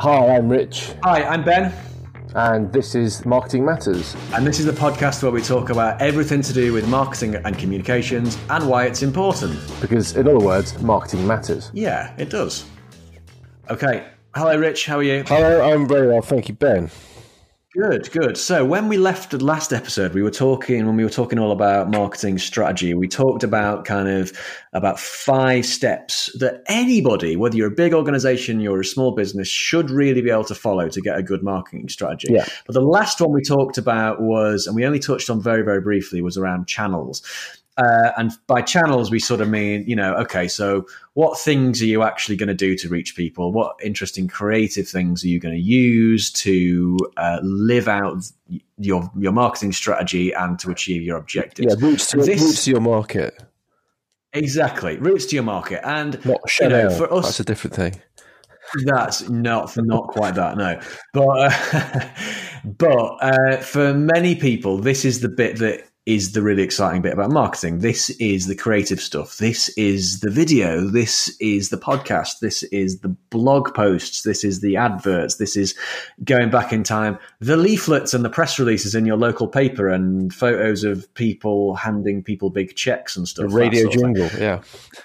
Hi, I'm Rich, Hi, I'm Ben, and this is Marketing Matters. and this is the podcast where we talk about everything to do with marketing and communications and why it's important. Because, in other words, marketing matters. Yeah, it does. Okay. Hello, Rich. How are you? Hello, I'm very well, thank you, Ben. Good, good. So when we left the last episode, we were talking when we were talking all about marketing strategy. We talked about kind of about five steps that anybody, whether you're a big organization, you're a small business, should really be able to follow to get a good marketing strategy. Yeah. But the last one we talked about was, and we only touched on very, very briefly, was around channels. Uh, and by channels, we sort of mean, you know, okay, so what things are you actually going to do to reach people? What interesting creative things are you going to use to uh, live out your your marketing strategy and to achieve your objectives? Yeah, roots to, This- roots to your market, Exactly, routes to your market, and not you know, for us, That's a different thing. That's not not quite that, no. But uh, but uh, for many people, this is the bit that is the really exciting bit about marketing. This is the creative stuff. This is the video. This is the podcast. This is the blog posts. This is the adverts. This is going back in time. The leaflets and the press releases in your local paper and photos of people handing people big checks and stuff. that radio sort of thing. jingle, yeah.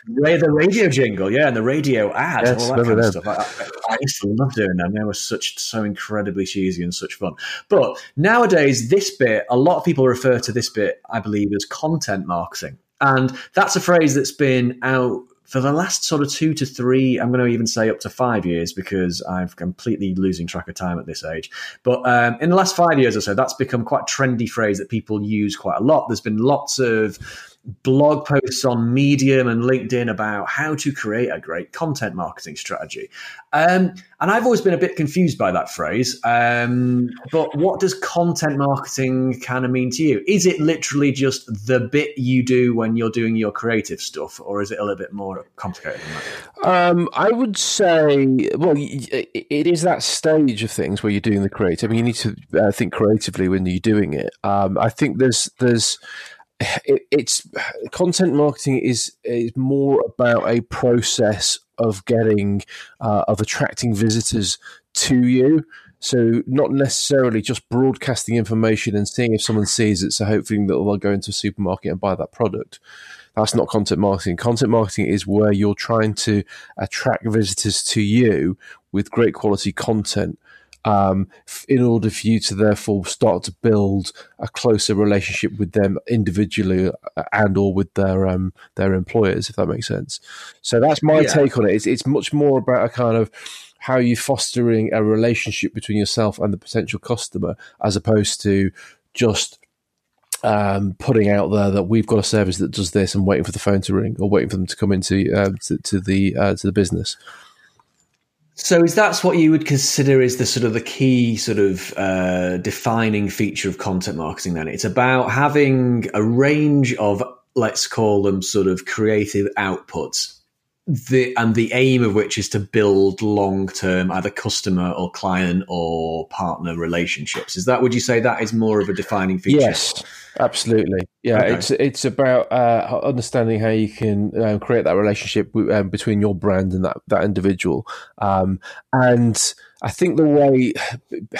The radio jingle, yeah, and the radio ad, Yes, all that kind of stuff. I, I, I used to love doing them. They were such so incredibly cheesy and such fun. But nowadays, this bit, a lot of people refer to this bit, I believe, as content marketing, and that's a phrase that's been out for the last sort of two to three. I'm going to even say up to five years because I'm completely losing track of time at this age. But um, in the last five years or so, that's become quite a trendy phrase that people use quite a lot. There's been lots of blog posts on Medium and LinkedIn about how to create a great content marketing strategy. Um, and I've always been a bit confused by that phrase. Um, but what does content marketing kind of mean to you? Is it literally just the bit you do when you're doing your creative stuff, or is it a little bit more complicated than that? Um, I would say, well, it is that stage of things where you're doing the creative. I mean, you need to uh, think creatively when you're doing it. Um, I think there's there's it, it's content marketing is is more about a process of getting uh, of attracting visitors to you. So not necessarily just broadcasting information and seeing if someone sees it. So hopefully that they'll go into a supermarket and buy that product. That's not content marketing. Content marketing is where you're trying to attract visitors to you with great quality content um, in order for you to therefore start to build a closer relationship with them individually uh, and or with their um, their employers, if that makes sense. So that's my Yeah. take on it. It's, it's much more about a kind of how you fostering a relationship between yourself and the potential customer, as opposed to just um, putting out there that we've got a service that does this and waiting for the phone to ring or waiting for them to come into um, to, to the uh, to the business. So is that's what you would consider is the sort of the key sort of uh, defining feature of content marketing? Then it's about having a range of let's call them sort of creative outputs. The, and the aim of which is to build long term either customer or client or partner relationships. Is that would you say that is more of a defining feature? Yes, absolutely. Yeah, Okay. it's it's about uh, understanding how you can um, create that relationship w- um, between your brand and that that individual. Um, and I think the way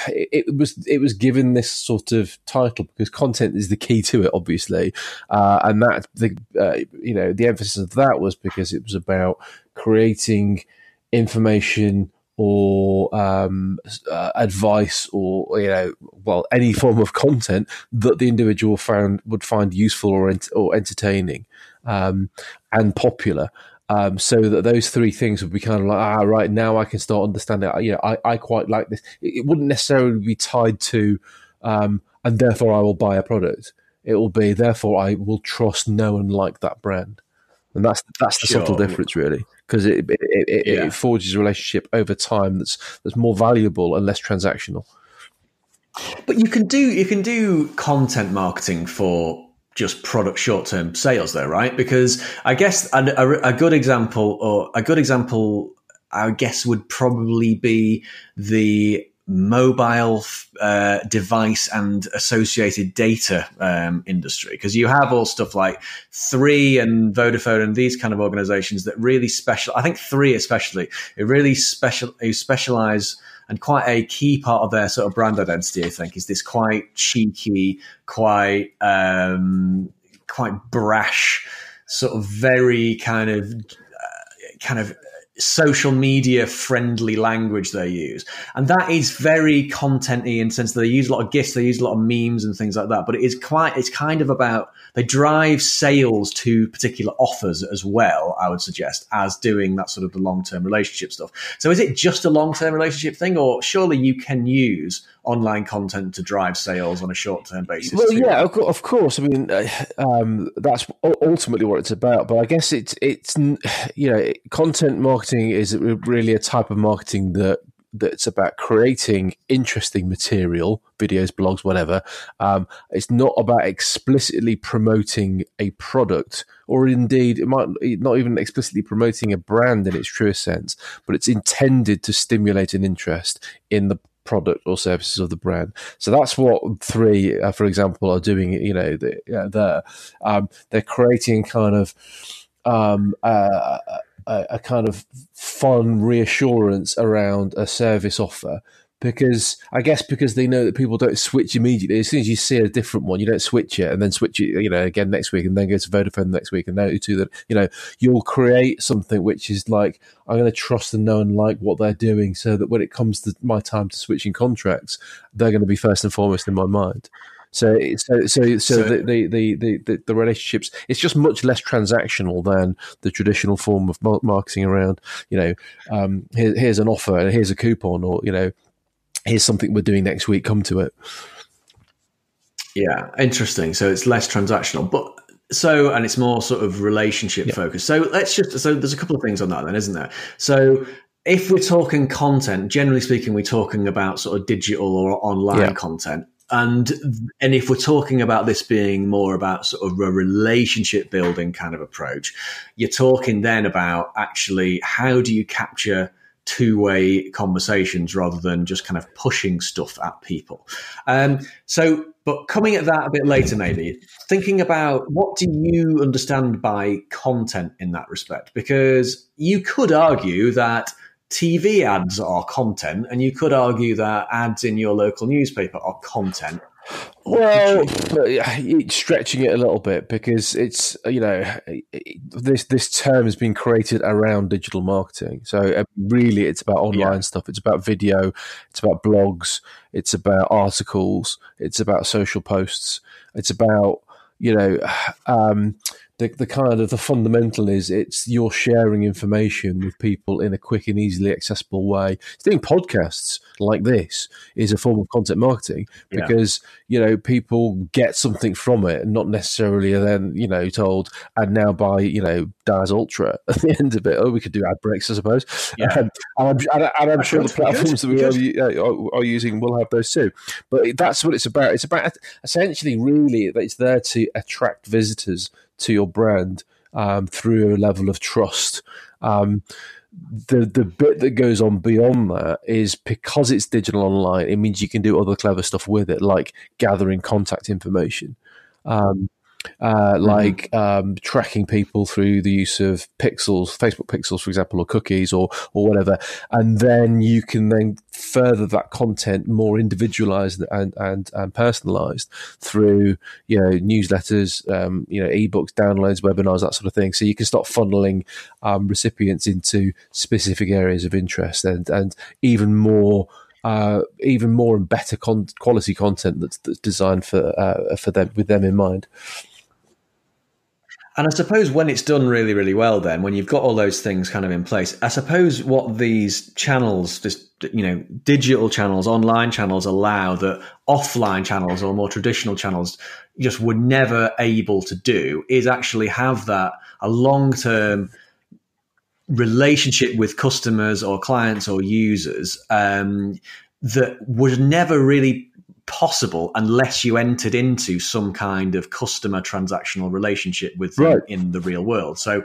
it, was it was given this sort of title because content is the key to it, obviously, uh, and that the uh, you know the emphasis of that was because it was about creating information or um, uh, advice or you know well any form of content that the individual found would find useful or ent- or entertaining um, and popular um, so that those three things would be kind of like ah right now I can start understanding. You know I, I quite like this. It, it wouldn't necessarily be tied to um, and therefore I will buy a product. It will be therefore I will trust know and like that brand. And that's that's the subtle difference really because it it, it, it, Yeah. it forges a relationship over time that's that's more valuable and less transactional. But you can do you can do content marketing for just product short term sales, though, right? Because I guess a, a, a good example or a good example, I guess, would probably be the mobile uh, device and associated data um, industry because you have all stuff like three and vodafone and these kind of organizations that really special i think three especially it really special specialize and quite a key part of their sort of brand identity i think is this quite cheeky quite um, quite brash sort of very kind of uh, kind of social media friendly language they use. And that is very contenty in the sense that they use a lot of GIFs, they use a lot of memes and things like that. But it is quite, it's kind of about, they drive sales to particular offers as well, I would suggest, as doing that sort of the long term relationship stuff. So is it just a long term relationship thing, or surely you can use online content to drive sales on a short term basis? Well, too? yeah, of course. I mean, uh, um, that's ultimately what it's about. But I guess it's, it's, you know, content marketing is really a type of marketing that that's about creating interesting material, videos, blogs, whatever. Um, it's not about explicitly promoting a product, or indeed, it might not even explicitly promoting a brand in its truest sense, but it's intended to stimulate an interest in the product or services of the brand. So that's what three, uh, for example, are doing. You know, the, uh, there um, they're creating kind of um, uh, a, a kind of fun reassurance around a service offer because I guess because they know that people don't switch immediately. As soon as you see a different one, you don't switch it and then switch it, you know, again next week and then go to Vodafone next week and then to that, you know, you'll create something which is like I'm going to trust and know and like what they're doing, so that when it comes to my time to switching contracts, they're going to be first and foremost in my mind. So, so, so, so, the, the, the, the, the relationships, it's just much less transactional than the traditional form of marketing around, you know, um, here, here's an offer and here's a coupon or, you know, here's something we're doing next week, come to it. Yeah, interesting. So it's less transactional, but so and it's more sort of relationship yeah. focused. So let's just so there's a couple of things on that then, isn't there? So if we're talking content, generally speaking, we're talking about sort of digital or online yeah. content and and if we're talking about this being more about sort of a relationship building kind of approach you're talking then about actually how do you capture two-way conversations rather than just kind of pushing stuff at people. Um, so but coming at that a bit later maybe thinking about what do you understand by content in that respect? Because you could argue that TV ads are content, and you could argue that ads in your local newspaper are content. Well, stretching it a little bit because it's you know this this term has been created around digital marketing. So uh, really, it's about online yeah. stuff. It's about video. It's about blogs. It's about articles. It's about social posts. It's about you know. Um, the, the kind of the fundamental is it's you're sharing information with people in a quick and easily accessible way. Doing podcasts like this is a form of content marketing because yeah. you know people get something from it, and not necessarily then you know told and now buy you know Daz Ultra at the end of it. Oh, we could do ad breaks, I suppose. Yeah. Um, and I'm, and I'm sure the platforms that we are, are, are, using will have those too. But that's what it's about. It's about essentially, really, that it's there to attract visitors to your brand um, through a level of trust. Um, the the bit that goes on beyond that is because it's digital online. It means you can do other clever stuff with it, like gathering contact information. Um, uh, mm-hmm. like um, tracking people through the use of pixels, Facebook pixels, for example, or cookies or or whatever, and then you can then further that content more individualized and and, and personalized through you know newsletters, um, you know ebooks, downloads, webinars, that sort of thing. So you can start funneling um, recipients into specific areas of interest and and even more. Uh, even more and better con- quality content that's, that's designed for uh, for them with them in mind. And I suppose when it's done really, really well, then when you've got all those things kind of in place, I suppose what these channels, just you know, digital channels, online channels allow that offline channels or more traditional channels just were never able to do is actually have that a long term relationship with customers or clients or users um, that was never really possible unless you entered into some kind of customer transactional relationship with them right. in the real world. So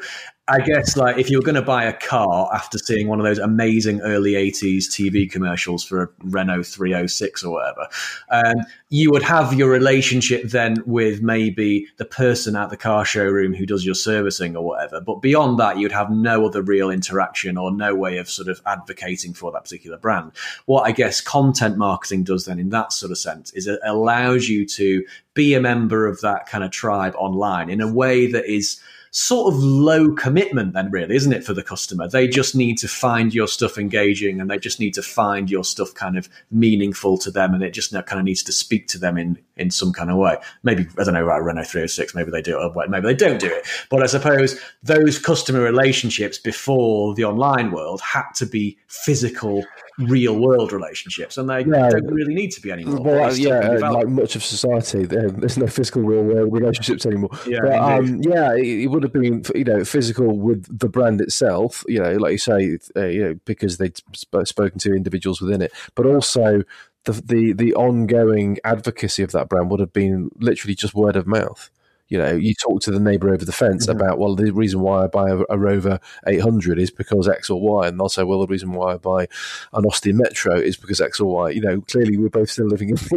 I guess like if you were going to buy a car after seeing one of those amazing early '80s TV commercials for a Renault 306 or whatever, um, you would have your relationship then with maybe the person at the car showroom who does your servicing or whatever. But beyond that, you'd have no other real interaction or no way of sort of advocating for that particular brand. What I guess content marketing does then, in that sort of sense, is it allows you to be a member of that kind of tribe online in a way that is sort of low commitment then really isn't it for the customer? They just need to find your stuff engaging and they just need to find your stuff kind of meaningful to them and it just kind of needs to speak to them in in some kind of way maybe i don't know about renault 306 maybe they do it maybe they don't do it but i suppose those customer relationships before the online world had to be physical real world relationships, and they yeah. don't really need to be anymore. Well, yeah, like much of society, there's no physical real world relationships anymore. Yeah, but, um, yeah, it, it, would have been you know physical with the brand itself. You know, like you say, uh, you know, because they'd sp- spoken to individuals within it, but also. The, the the ongoing advocacy of that brand would have been literally just word of mouth you know, you talk to the neighbour over the fence mm-hmm. about, well, the reason why I buy a, a, Rover 800 is because X or Y, and they'll say, well, the reason why I buy an Austin Metro is because X or Y. You know, clearly we're both still living in,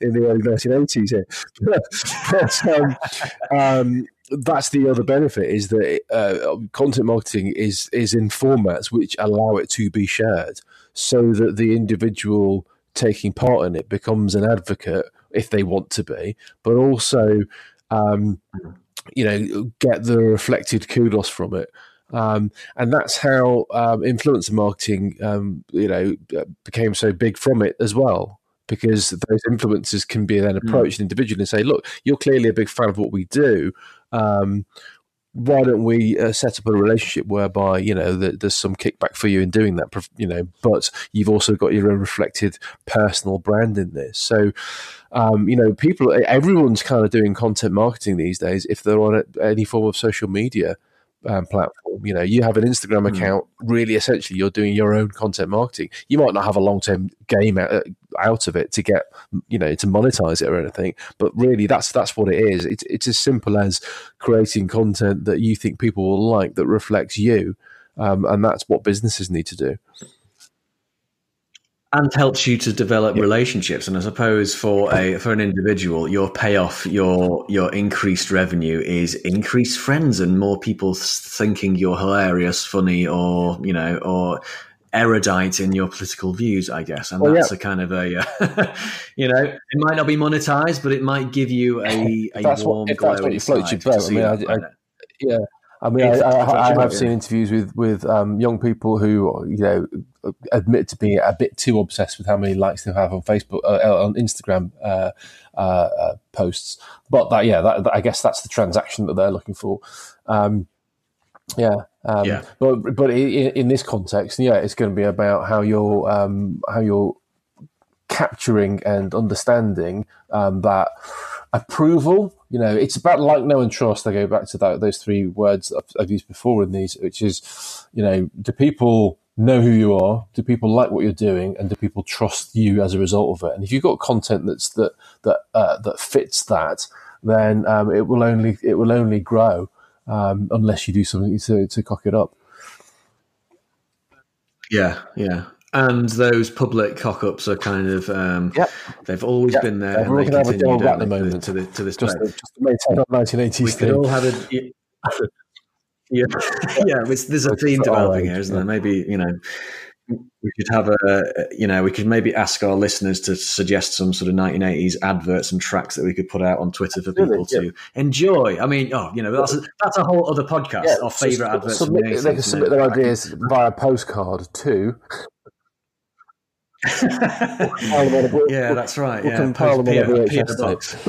in the early 1980s here. but, um, um, that's the other benefit is that uh, content marketing is is in formats which allow it to be shared, so that the individual taking part in it becomes an advocate if they want to be, but also um, you know, get the reflected kudos from it. Um, and that's how um, influencer marketing, um, you know, became so big from it as well. Because those influencers can be then approached mm. individually and say, "Look, you're clearly a big fan of what we do. Why don't we uh, set up a relationship whereby you know that there's some kickback for you in doing that you know but you've also got your own reflected personal brand in this. So um, you know people everyone's kind of doing content marketing these days if they're on a, any form of social media um, platform. You know, you have an Instagram hmm. account. Really, essentially, you're doing your own content marketing. You might not have a long term game out, out, of it to get, you know, to monetize it or anything. But really, that's that's what it is. It's it's as simple as creating content that you think people will like that reflects you, um, and that's what businesses need to do and helps you to develop yeah. relationships. And I suppose for a for an individual, your payoff, your your increased revenue is increased friends and more people thinking you're hilarious, funny, or you know, or erudite in your political views, I guess. And well, that's yeah. a kind of a, uh, you know, it might not be monetized, but it might give you a, a that's warm what, glow. That's what you float your boat. I mean, I, I, yeah. I mean, I, I, I, have seen interviews with with um, young people who you know admit to being a bit too obsessed with how many likes they have on Facebook, uh, uh on Instagram uh, uh, uh, posts. But that, yeah, that, that, I guess that's the transaction that they're looking for. Um, yeah, um, yeah. But but in, in, this context, yeah, it's going to be about how you're um, how you're capturing and understanding um, that approval. You know, it's about like, know, and trust. I go back to that, those three words I've, I've, used before in these, which is, you know, do people know who you are? Do people like what you're doing, and do people trust you as a result of it? And if you've got content that's that that uh, that fits that, then um, it will only it will only grow um, unless you do something to to cock it up. Yeah, yeah and those public cock-ups are kind of um, yep. they've always yep. been there. Yeah, we're going to have a deal at the moment to, the, to this just, day. just to maintain that 1980s we thing. all have a yeah, yeah. There's a theme developing here, isn't there? Maybe you know we could have a you know we could maybe ask our listeners to suggest some sort of 1980s adverts and tracks that we could put out on Twitter for people to enjoy. I mean, oh, you know, that's a, that's a whole other podcast. Yeah, our favorite adverts. Submit, the they can submit their ideas via postcard too yeah, that's right. We'll yeah, compile them on a box.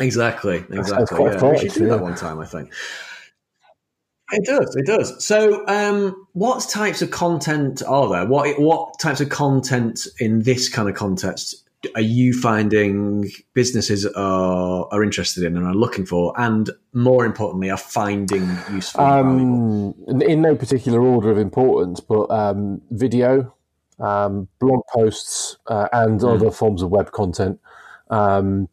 exactly, exactly. Yeah. we should do that one time. I think it does. It does. So, um, what types of content are there? What what types of content in this kind of context are you finding businesses are are interested in and are looking for, and more importantly, are finding useful? Um, in no particular order of importance, but um, video, um, blog posts, uh, and mm. other forms of web content, um,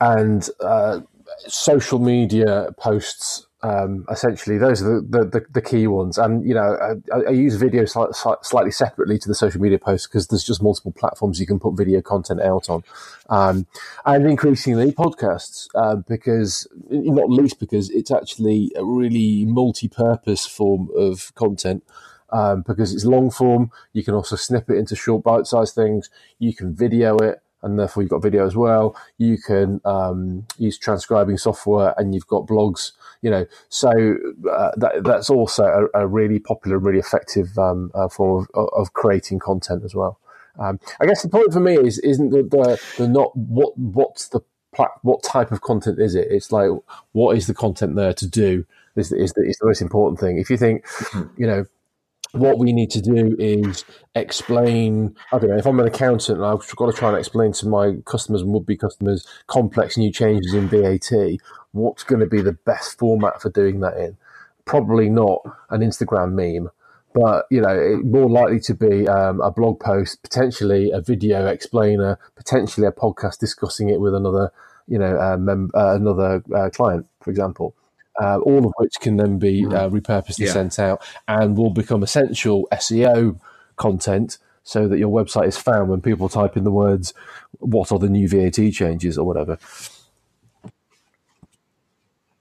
and uh, social media posts um, essentially, those are the, the, the, key ones. And, you know, I, I use video slightly separately to the social media posts because there's just multiple platforms you can put video content out on. Um, and increasingly podcasts, uh, because, not least because it's actually a really multi purpose form of content. Um, because it's long form, you can also snip it into short bite sized things, you can video it and therefore you've got video as well. You can um, use transcribing software, and you've got blogs. You know, so uh, that, that's also a, a, really popular, really effective um, uh, form of, of, creating content as well. Um, I guess the point for me is isn't the, the, the not what what's the what type of content is it? It's like what is the content there to do is is the, is the most important thing. If you think, mm-hmm. you know, what we need to do is explain. I don't know if I'm an accountant and I've got to try and explain to my customers and would be customers complex new changes in VAT. What's going to be the best format for doing that in? Probably not an Instagram meme, but you know, more likely to be um, a blog post, potentially a video explainer, potentially a podcast discussing it with another, you know, uh, mem- uh, another uh, client, for example uh, all of which can then be mm. uh, repurposed and yeah. sent out and will become essential SEO content so that your website is found when people type in the words, what are the new VAT changes or whatever.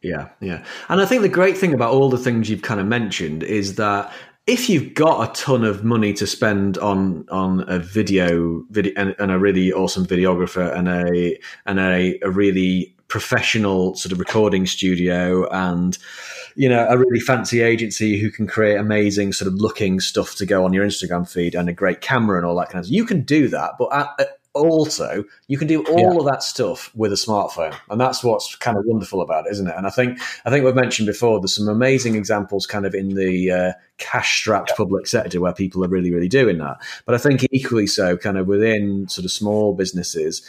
Yeah, yeah. And I think the great thing about all the things you've kind of mentioned is that if you've got a ton of money to spend on on a video video and, and a really awesome videographer and a and a, a really professional sort of recording studio and you know a really fancy agency who can create amazing sort of looking stuff to go on your Instagram feed and a great camera and all that kind of stuff. You can do that, but also you can do all yeah. of that stuff with a smartphone and that's what's kind of wonderful about it isn't it and i think i think we've mentioned before there's some amazing examples kind of in the uh, cash strapped yeah. public sector where people are really really doing that but i think equally so kind of within sort of small businesses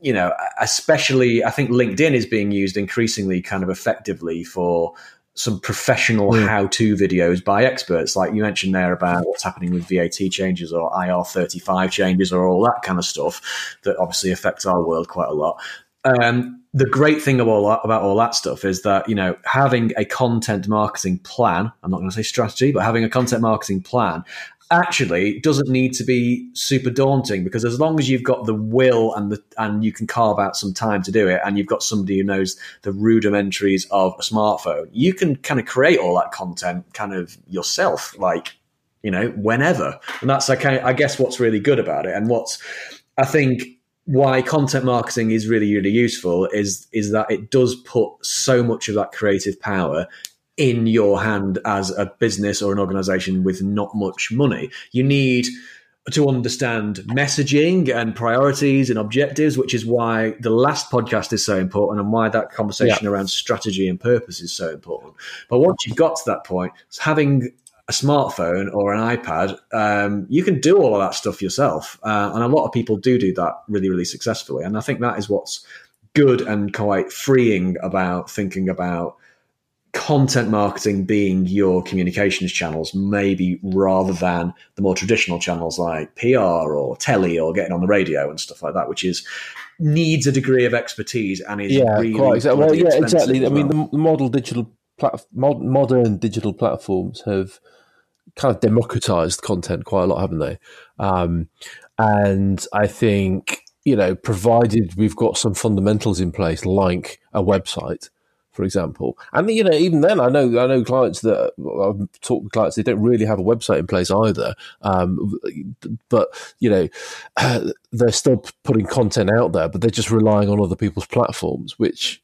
you know, especially I think LinkedIn is being used increasingly kind of effectively for some professional mm. how-to videos by experts, like you mentioned there about what's happening with VAT changes or IR35 changes or all that kind of stuff that obviously affects our world quite a lot. Um, the great thing about all, that, about all that stuff is that you know having a content marketing plan. I'm not going to say strategy, but having a content marketing plan actually doesn't need to be super daunting because as long as you've got the will and the and you can carve out some time to do it and you've got somebody who knows the rudimentaries of a smartphone you can kind of create all that content kind of yourself like you know whenever. And that's okay i guess what's really good about it. And what's i think why content marketing is really really useful is is that it does put so much of that creative power in your hand as a business or an organization with not much money. You need to understand messaging and priorities and objectives, which is why the last podcast is so important and why that conversation yeah. around strategy and purpose is so important. But once you've got to that point, having a smartphone or an iPad, um, you can do all of that stuff yourself. Uh, and a lot of people do do that really, really successfully. And I think that is what's good and quite freeing about thinking about content marketing being your communications channels, maybe rather than the more traditional channels like PR or telly or getting on the radio and stuff like that, which is needs a degree of expertise and is yeah, really quite exactly. Well, yeah, exactly. Well. I mean, the model digital plat- modern digital platforms have kind of democratized content quite a lot, haven't they? Um, and I think you know, provided we've got some fundamentals in place, like a website for example. And you know, even then, I know I know clients that I've talked with clients they don't really have a website in place either. Um, but you know, they're still putting content out there, but they're just relying on other people's platforms, which.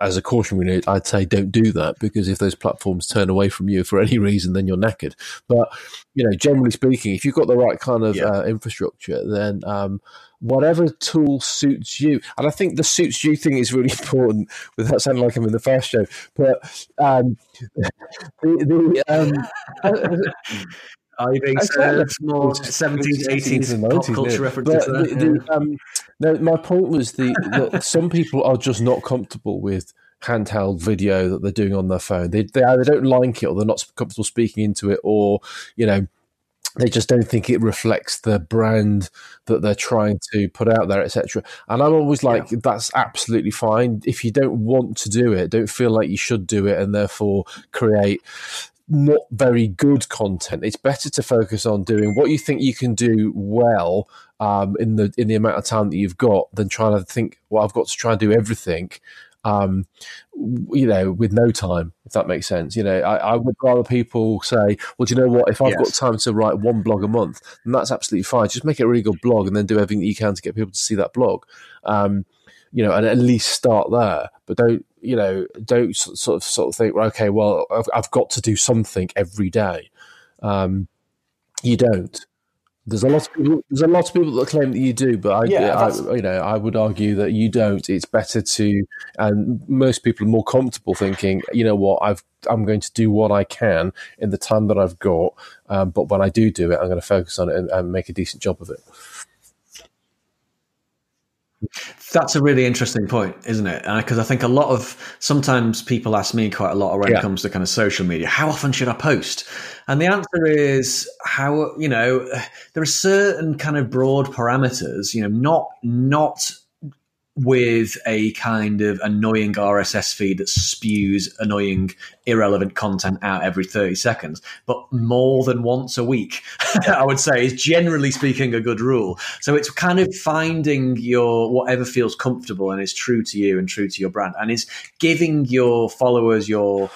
As a cautionary note, I'd say don't do that because if those platforms turn away from you for any reason, then you're knackered. But you know, generally speaking, if you've got the right kind of yeah. uh, infrastructure, then um, whatever tool suits you. And I think the suits you thing is really important without sounding like I'm in the fast show. But um, the, the um, you being served more 17th, 18th pop culture references? The, the, um, no, my point was the some people are just not comfortable with handheld video that they're doing on their phone. They, they either don't like it or they're not comfortable speaking into it or, you know, they just don't think it reflects the brand that they're trying to put out there, etc. And I'm always like, yeah. that's absolutely fine. If you don't want to do it, don't feel like you should do it, and therefore create not very good content. It's better to focus on doing what you think you can do well um, in the in the amount of time that you've got than trying to think, well, I've got to try and do everything um, you know, with no time, if that makes sense. You know, I, I, would rather people say, well, do you know what? If I've yes. got time to write one blog a month, then that's absolutely fine. Just make it a really good blog and then do everything that you can to get people to see that blog. Um, you know, and at least start there, but don't, you know, don't sort of sort of think, well, okay, well, I've, I've got to do something every day. Um, you don't. There's a lot of people. There's a lot of people that claim that you do, but I, yeah, I, you know, I would argue that you don't. It's better to, and most people are more comfortable thinking, you know what, I've, I'm going to do what I can in the time that I've got, um, but when I do do it, I'm going to focus on it and, and make a decent job of it. That's a really interesting point, isn't it? Because uh, I think a lot of sometimes people ask me quite a lot when yeah. it comes to kind of social media, how often should I post? And the answer is how you know there are certain kind of broad parameters, you know, not not with a kind of annoying RSS feed that spews annoying, irrelevant content out every 30 seconds, but more than once a week, I would say is generally speaking a good rule. So it's kind of finding your whatever feels comfortable and is true to you and true to your brand and is giving your followers your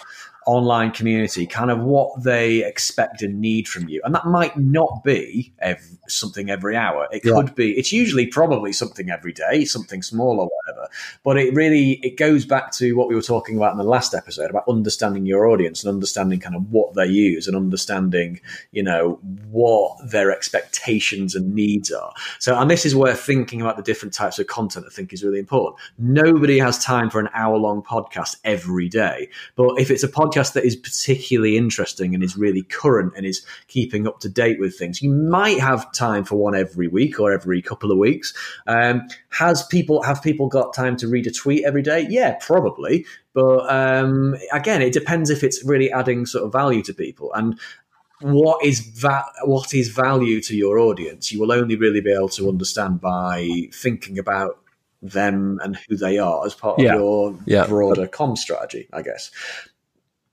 online community kind of what they expect and need from you. And that might not be every, something every hour. It yeah. could be, it's usually probably something every day, something small or whatever. But it really, it goes back to what we were talking about in the last episode about understanding your audience and understanding kind of what they use and understanding, you know, what their expectations and needs are. So, and this is where thinking about the different types of content I think is really important. Nobody has time for an hour long podcast every day. But if it's a podcast, podcast that is particularly interesting and is really current and is keeping up to date with things, you might have time for one every week or every couple of weeks. Um, has people have people got time to read a tweet every day? Yeah, probably. But um, again, it depends if it's really adding sort of value to people and what is va- what is value to your audience. You will only really be able to understand by thinking about them and who they are as part yeah. of your yeah. broader com strategy, I guess.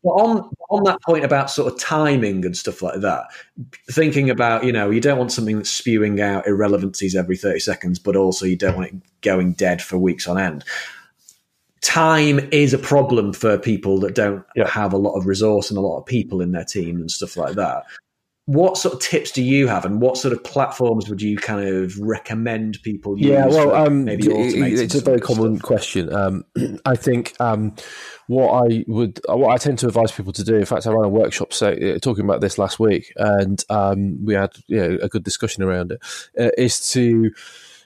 But on on that point about sort of timing and stuff like that, thinking about you know you don't want something that's spewing out irrelevancies every thirty seconds, but also you don't want it going dead for weeks on end. Time is a problem for people that don't yeah. have a lot of resource and a lot of people in their team and stuff like that what sort of tips do you have and what sort of platforms would you kind of recommend people use yeah well um, maybe it's a very common stuff? question um, i think um, what i would what i tend to advise people to do in fact i ran a workshop so, uh, talking about this last week and um, we had you know, a good discussion around it. Uh, is to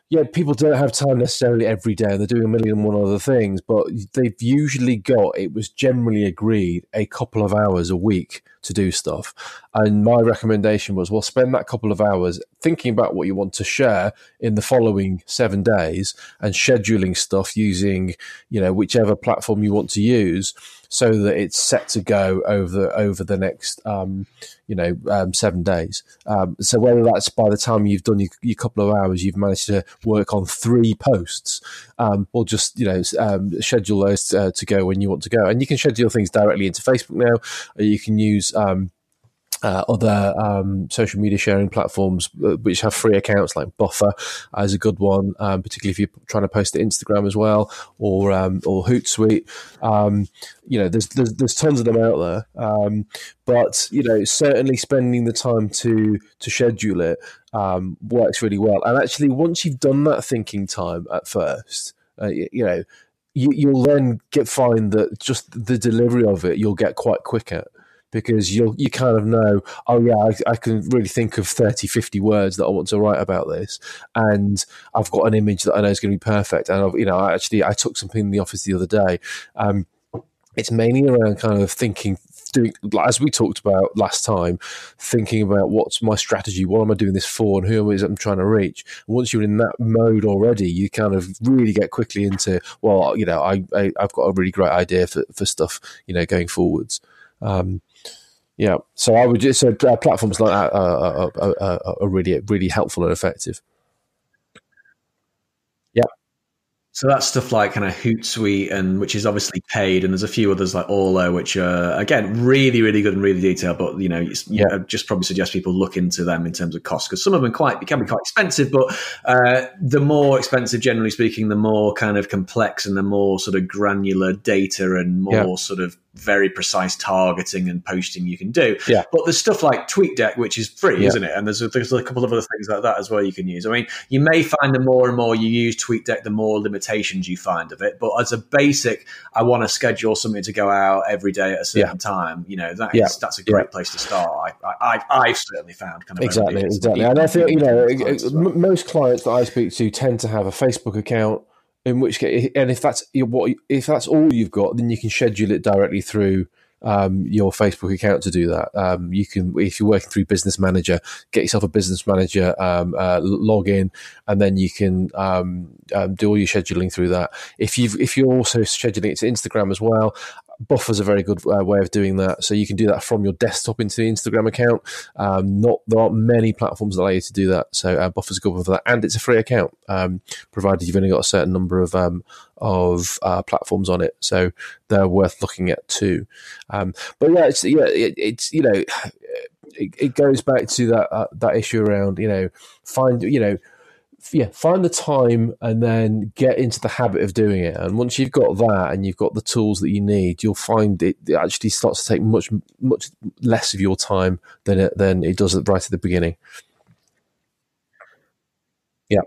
yeah, people don't have time necessarily every day. And they're doing a million and one other things, but they've usually got, it was generally agreed, a couple of hours a week to do stuff. And my recommendation was, well, spend that couple of hours thinking about what you want to share in the following seven days and scheduling stuff using, you know, whichever platform you want to use so that it's set to go over over the next um, you know um, seven days. Um, so whether that's by the time you've done your, your, couple of hours, you've managed to work on three posts, um, or just you know um, schedule those uh, to go when you want to go, and you can schedule things directly into Facebook now. you can use um, uh, other um, social media sharing platforms uh, which have free accounts like Buffer uh, is a good one, um, particularly if you're trying to post to Instagram as well, or um, or Hootsuite. Um, you know, there's, there's, there's tons of them out there, um, but you know, certainly spending the time to to schedule it um, works really well. And actually, once you've done that thinking time at first, uh, you, you know. You, will then get find that just the delivery of it you'll get quite quick at because you'll you kind of know oh yeah I, I, can really think of 30 50 words that i want to write about this. And i've got an image that i know is going to be perfect. And I've, you know i actually i took something in the office the other day. Um, it's mainly around kind of thinking doing as we talked about last time thinking about what's my strategy what am i doing this for and who am i i'm trying to reach. And once you're in that mode already you kind of really get quickly into well you know i, I have got a really great idea for, for stuff you know going forwards. Um, Yeah, so I would just so uh, platforms like that are, are, are, are really really helpful and effective. So that's stuff like kind of Hootsuite, and which is obviously paid, and there's a few others like Orlo, which are again really, really good and really detailed. But you know, yeah, I just probably suggest people look into them in terms of cost because some of them quite can be quite expensive. But uh, the more expensive, generally speaking, the more kind of complex and the more sort of granular data and more yeah. sort of very precise targeting and posting you can do. Yeah. But there's stuff like TweetDeck, which is free, yeah. isn't it? And there's a, there's a couple of other things like that as well you can use. I mean, you may find the more and more you use TweetDeck, the more limitations you find of it. But as a basic, I want to schedule something to go out every day at a certain yeah. time. You know, that is, yeah. that's a great place to start. I, I, have certainly found kind of exactly, exactly. And I think you know, most clients that I speak to tend to have a Facebook account in which case, and if that's what if that's all you've got, then you can schedule it directly through um, your Facebook account to do that. Um, you can, if you're working through Business Manager, get yourself a Business Manager um, uh, log in, and then you can um, um, do all your scheduling through that. If you if you're also scheduling it to Instagram as well, Buffer's a very good uh, way of doing that. So you can do that from your desktop into the Instagram account. Um, not there aren't many platforms that allow you to do that. So uh, Buffer's a good one for that, and it's a free account, um, provided you've only got a certain number of um, of uh, platforms on it. So they're worth looking at too. Um, but yeah, it's yeah, it, it's you know, it, it, goes back to that uh, that issue around you know find you know yeah, find the time and then get into the habit of doing it. And once you've got that and you've got the tools that you need, you'll find it, it actually starts to take much much less of your time than it than it does right at the beginning. Yeah.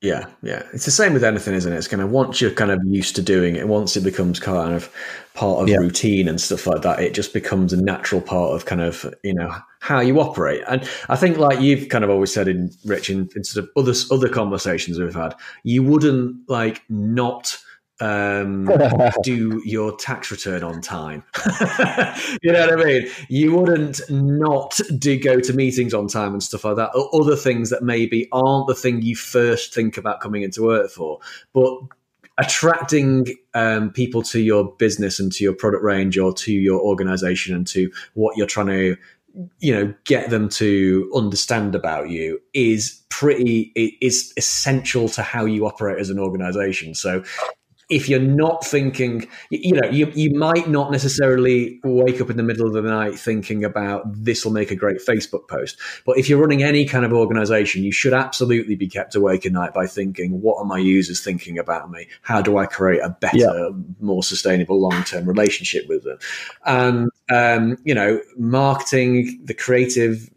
Yeah, yeah. It's the same with anything, isn't it? It's kind of once you're kind of used to doing it, once it becomes kind of part of yeah. routine and stuff like that, it just becomes a natural part of kind of, you know, how you operate. And I think like you've kind of always said in Rich in, in sort of other other conversations we've had, you wouldn't like not um, do your tax return on time. you know what I mean? You wouldn't not do go to meetings on time and stuff like that, or other things that maybe aren't the thing you first think about coming into work for. But attracting um, people to your business and to your product range or to your organization and to what you're trying to you know get them to understand about you is pretty is essential to how you operate as an organization so if you're not thinking, you know, you, you might not necessarily wake up in the middle of the night thinking about this will make a great Facebook post. But if you're running any kind of organization, you should absolutely be kept awake at night by thinking, what are my users thinking about me? How do I create a better, yeah. more sustainable long term relationship with them? And, um, you know, marketing, the creative,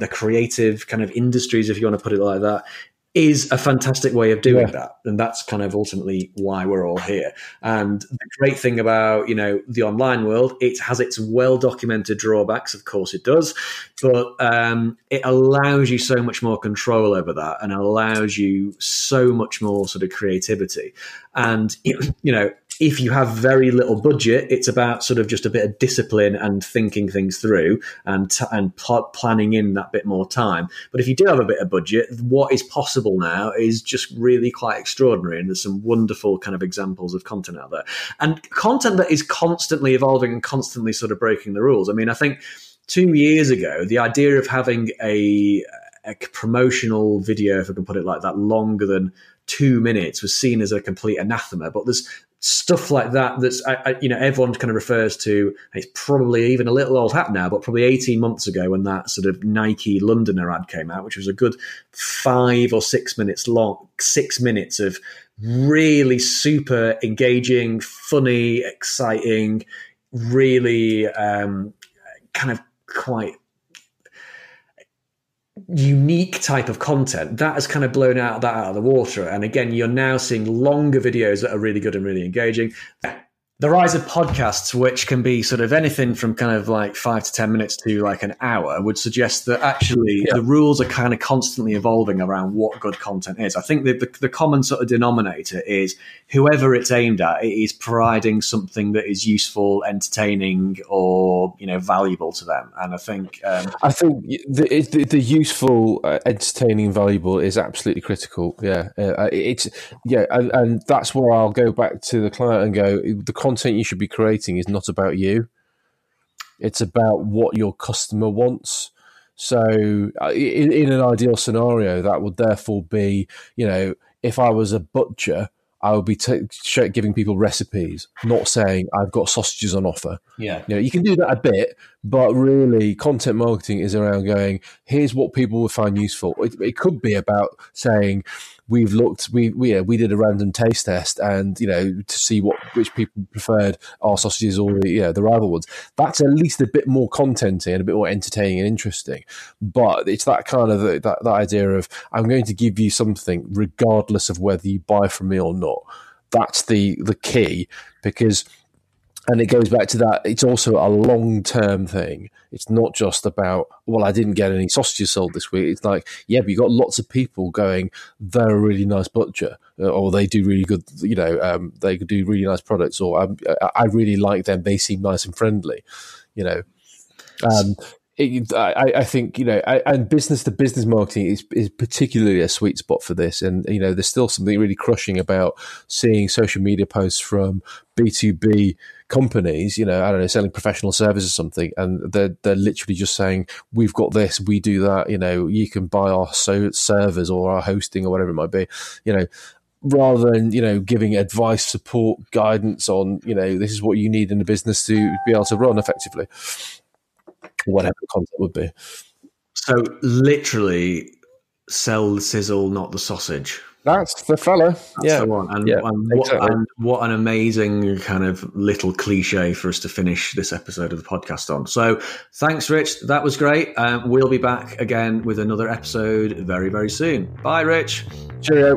the creative kind of industries, if you want to put it like that, is a fantastic way of doing yeah. that. And that's kind of ultimately why we're all here. And the great thing about, you know, the online world, it has its well documented drawbacks. Of course it does. But um, it allows you so much more control over that and allows you so much more sort of creativity. And, you know, if you have very little budget, it's about sort of just a bit of discipline and thinking things through and t- and pl- planning in that bit more time. But if you do have a bit of budget, what is possible now is just really quite extraordinary, and there's some wonderful kind of examples of content out there, and content that is constantly evolving and constantly sort of breaking the rules. I mean, I think two years ago, the idea of having a a promotional video, if I can put it like that, longer than two minutes was seen as a complete anathema. But there's stuff like that that's I, I, you know everyone kind of refers to it's probably even a little old hat now but probably 18 months ago when that sort of nike londoner ad came out which was a good five or six minutes long six minutes of really super engaging funny exciting really um, kind of quite unique type of content that has kind of blown out that out of the water. And again you're now seeing longer videos that are really good and really engaging the rise of podcasts, which can be sort of anything from kind of like five to 10 minutes to like an hour, would suggest that actually yeah. the rules are kind of constantly evolving around what good content is. I think the, the, the, common sort of denominator is whoever it's aimed at, it is providing something that is useful, entertaining, or, you know, valuable to them. And I think. Um, I think the, the, the useful, uh, entertaining, valuable is absolutely critical. Yeah. Uh, it's, yeah. And, and that's where I'll go back to the client and go, the content you should be creating is not about you. It's about what your customer wants. So, uh, in, in an ideal scenario, that would therefore be, you know, if I was a butcher, I would be t- giving people recipes, not saying I've got sausages on offer. Yeah, you know, you can do that a bit, but really, content marketing is around going. Here's what people would find useful. It, it could be about saying, we've looked we we, yeah, we did a random taste test and you know to see what which people preferred our sausages or the yeah the rival ones. That's at least a bit more contenting and a bit more entertaining and interesting. But it's that kind of that, that idea of i'm going to give you something regardless of whether you buy from me or not. That's the the key because and it goes back to that it's also a long term thing. It's not just about well i didn't get any sausages sold this week. It's like yeah but you got lots of people going they're a really nice butcher uh, or they do really good you know um, they could do really nice products or um, i really like them. They seem nice and friendly you know. Um, it, I, I, think you know, and business to business marketing is, is particularly a sweet spot for this. And you know, there's still something really crushing about seeing social media posts from B two B companies. You know, I don't know, selling professional services or something, and they're they're literally just saying, "We've got this, we do that." You know, you can buy our so servers or our hosting or whatever it might be. You know, rather than you know giving advice, support, guidance on you know this is what you need in a business to be able to run effectively whatever the content would be. So literally, sell the sizzle, not the sausage. That's the fella. That's yeah. The. And, yeah, and, what, exactly. and, what, an amazing kind of little cliche for us to finish this episode of the podcast on. So thanks, Rich. That was great. Um, we'll be back again with another episode very, very soon. Bye, Rich. Cheerio.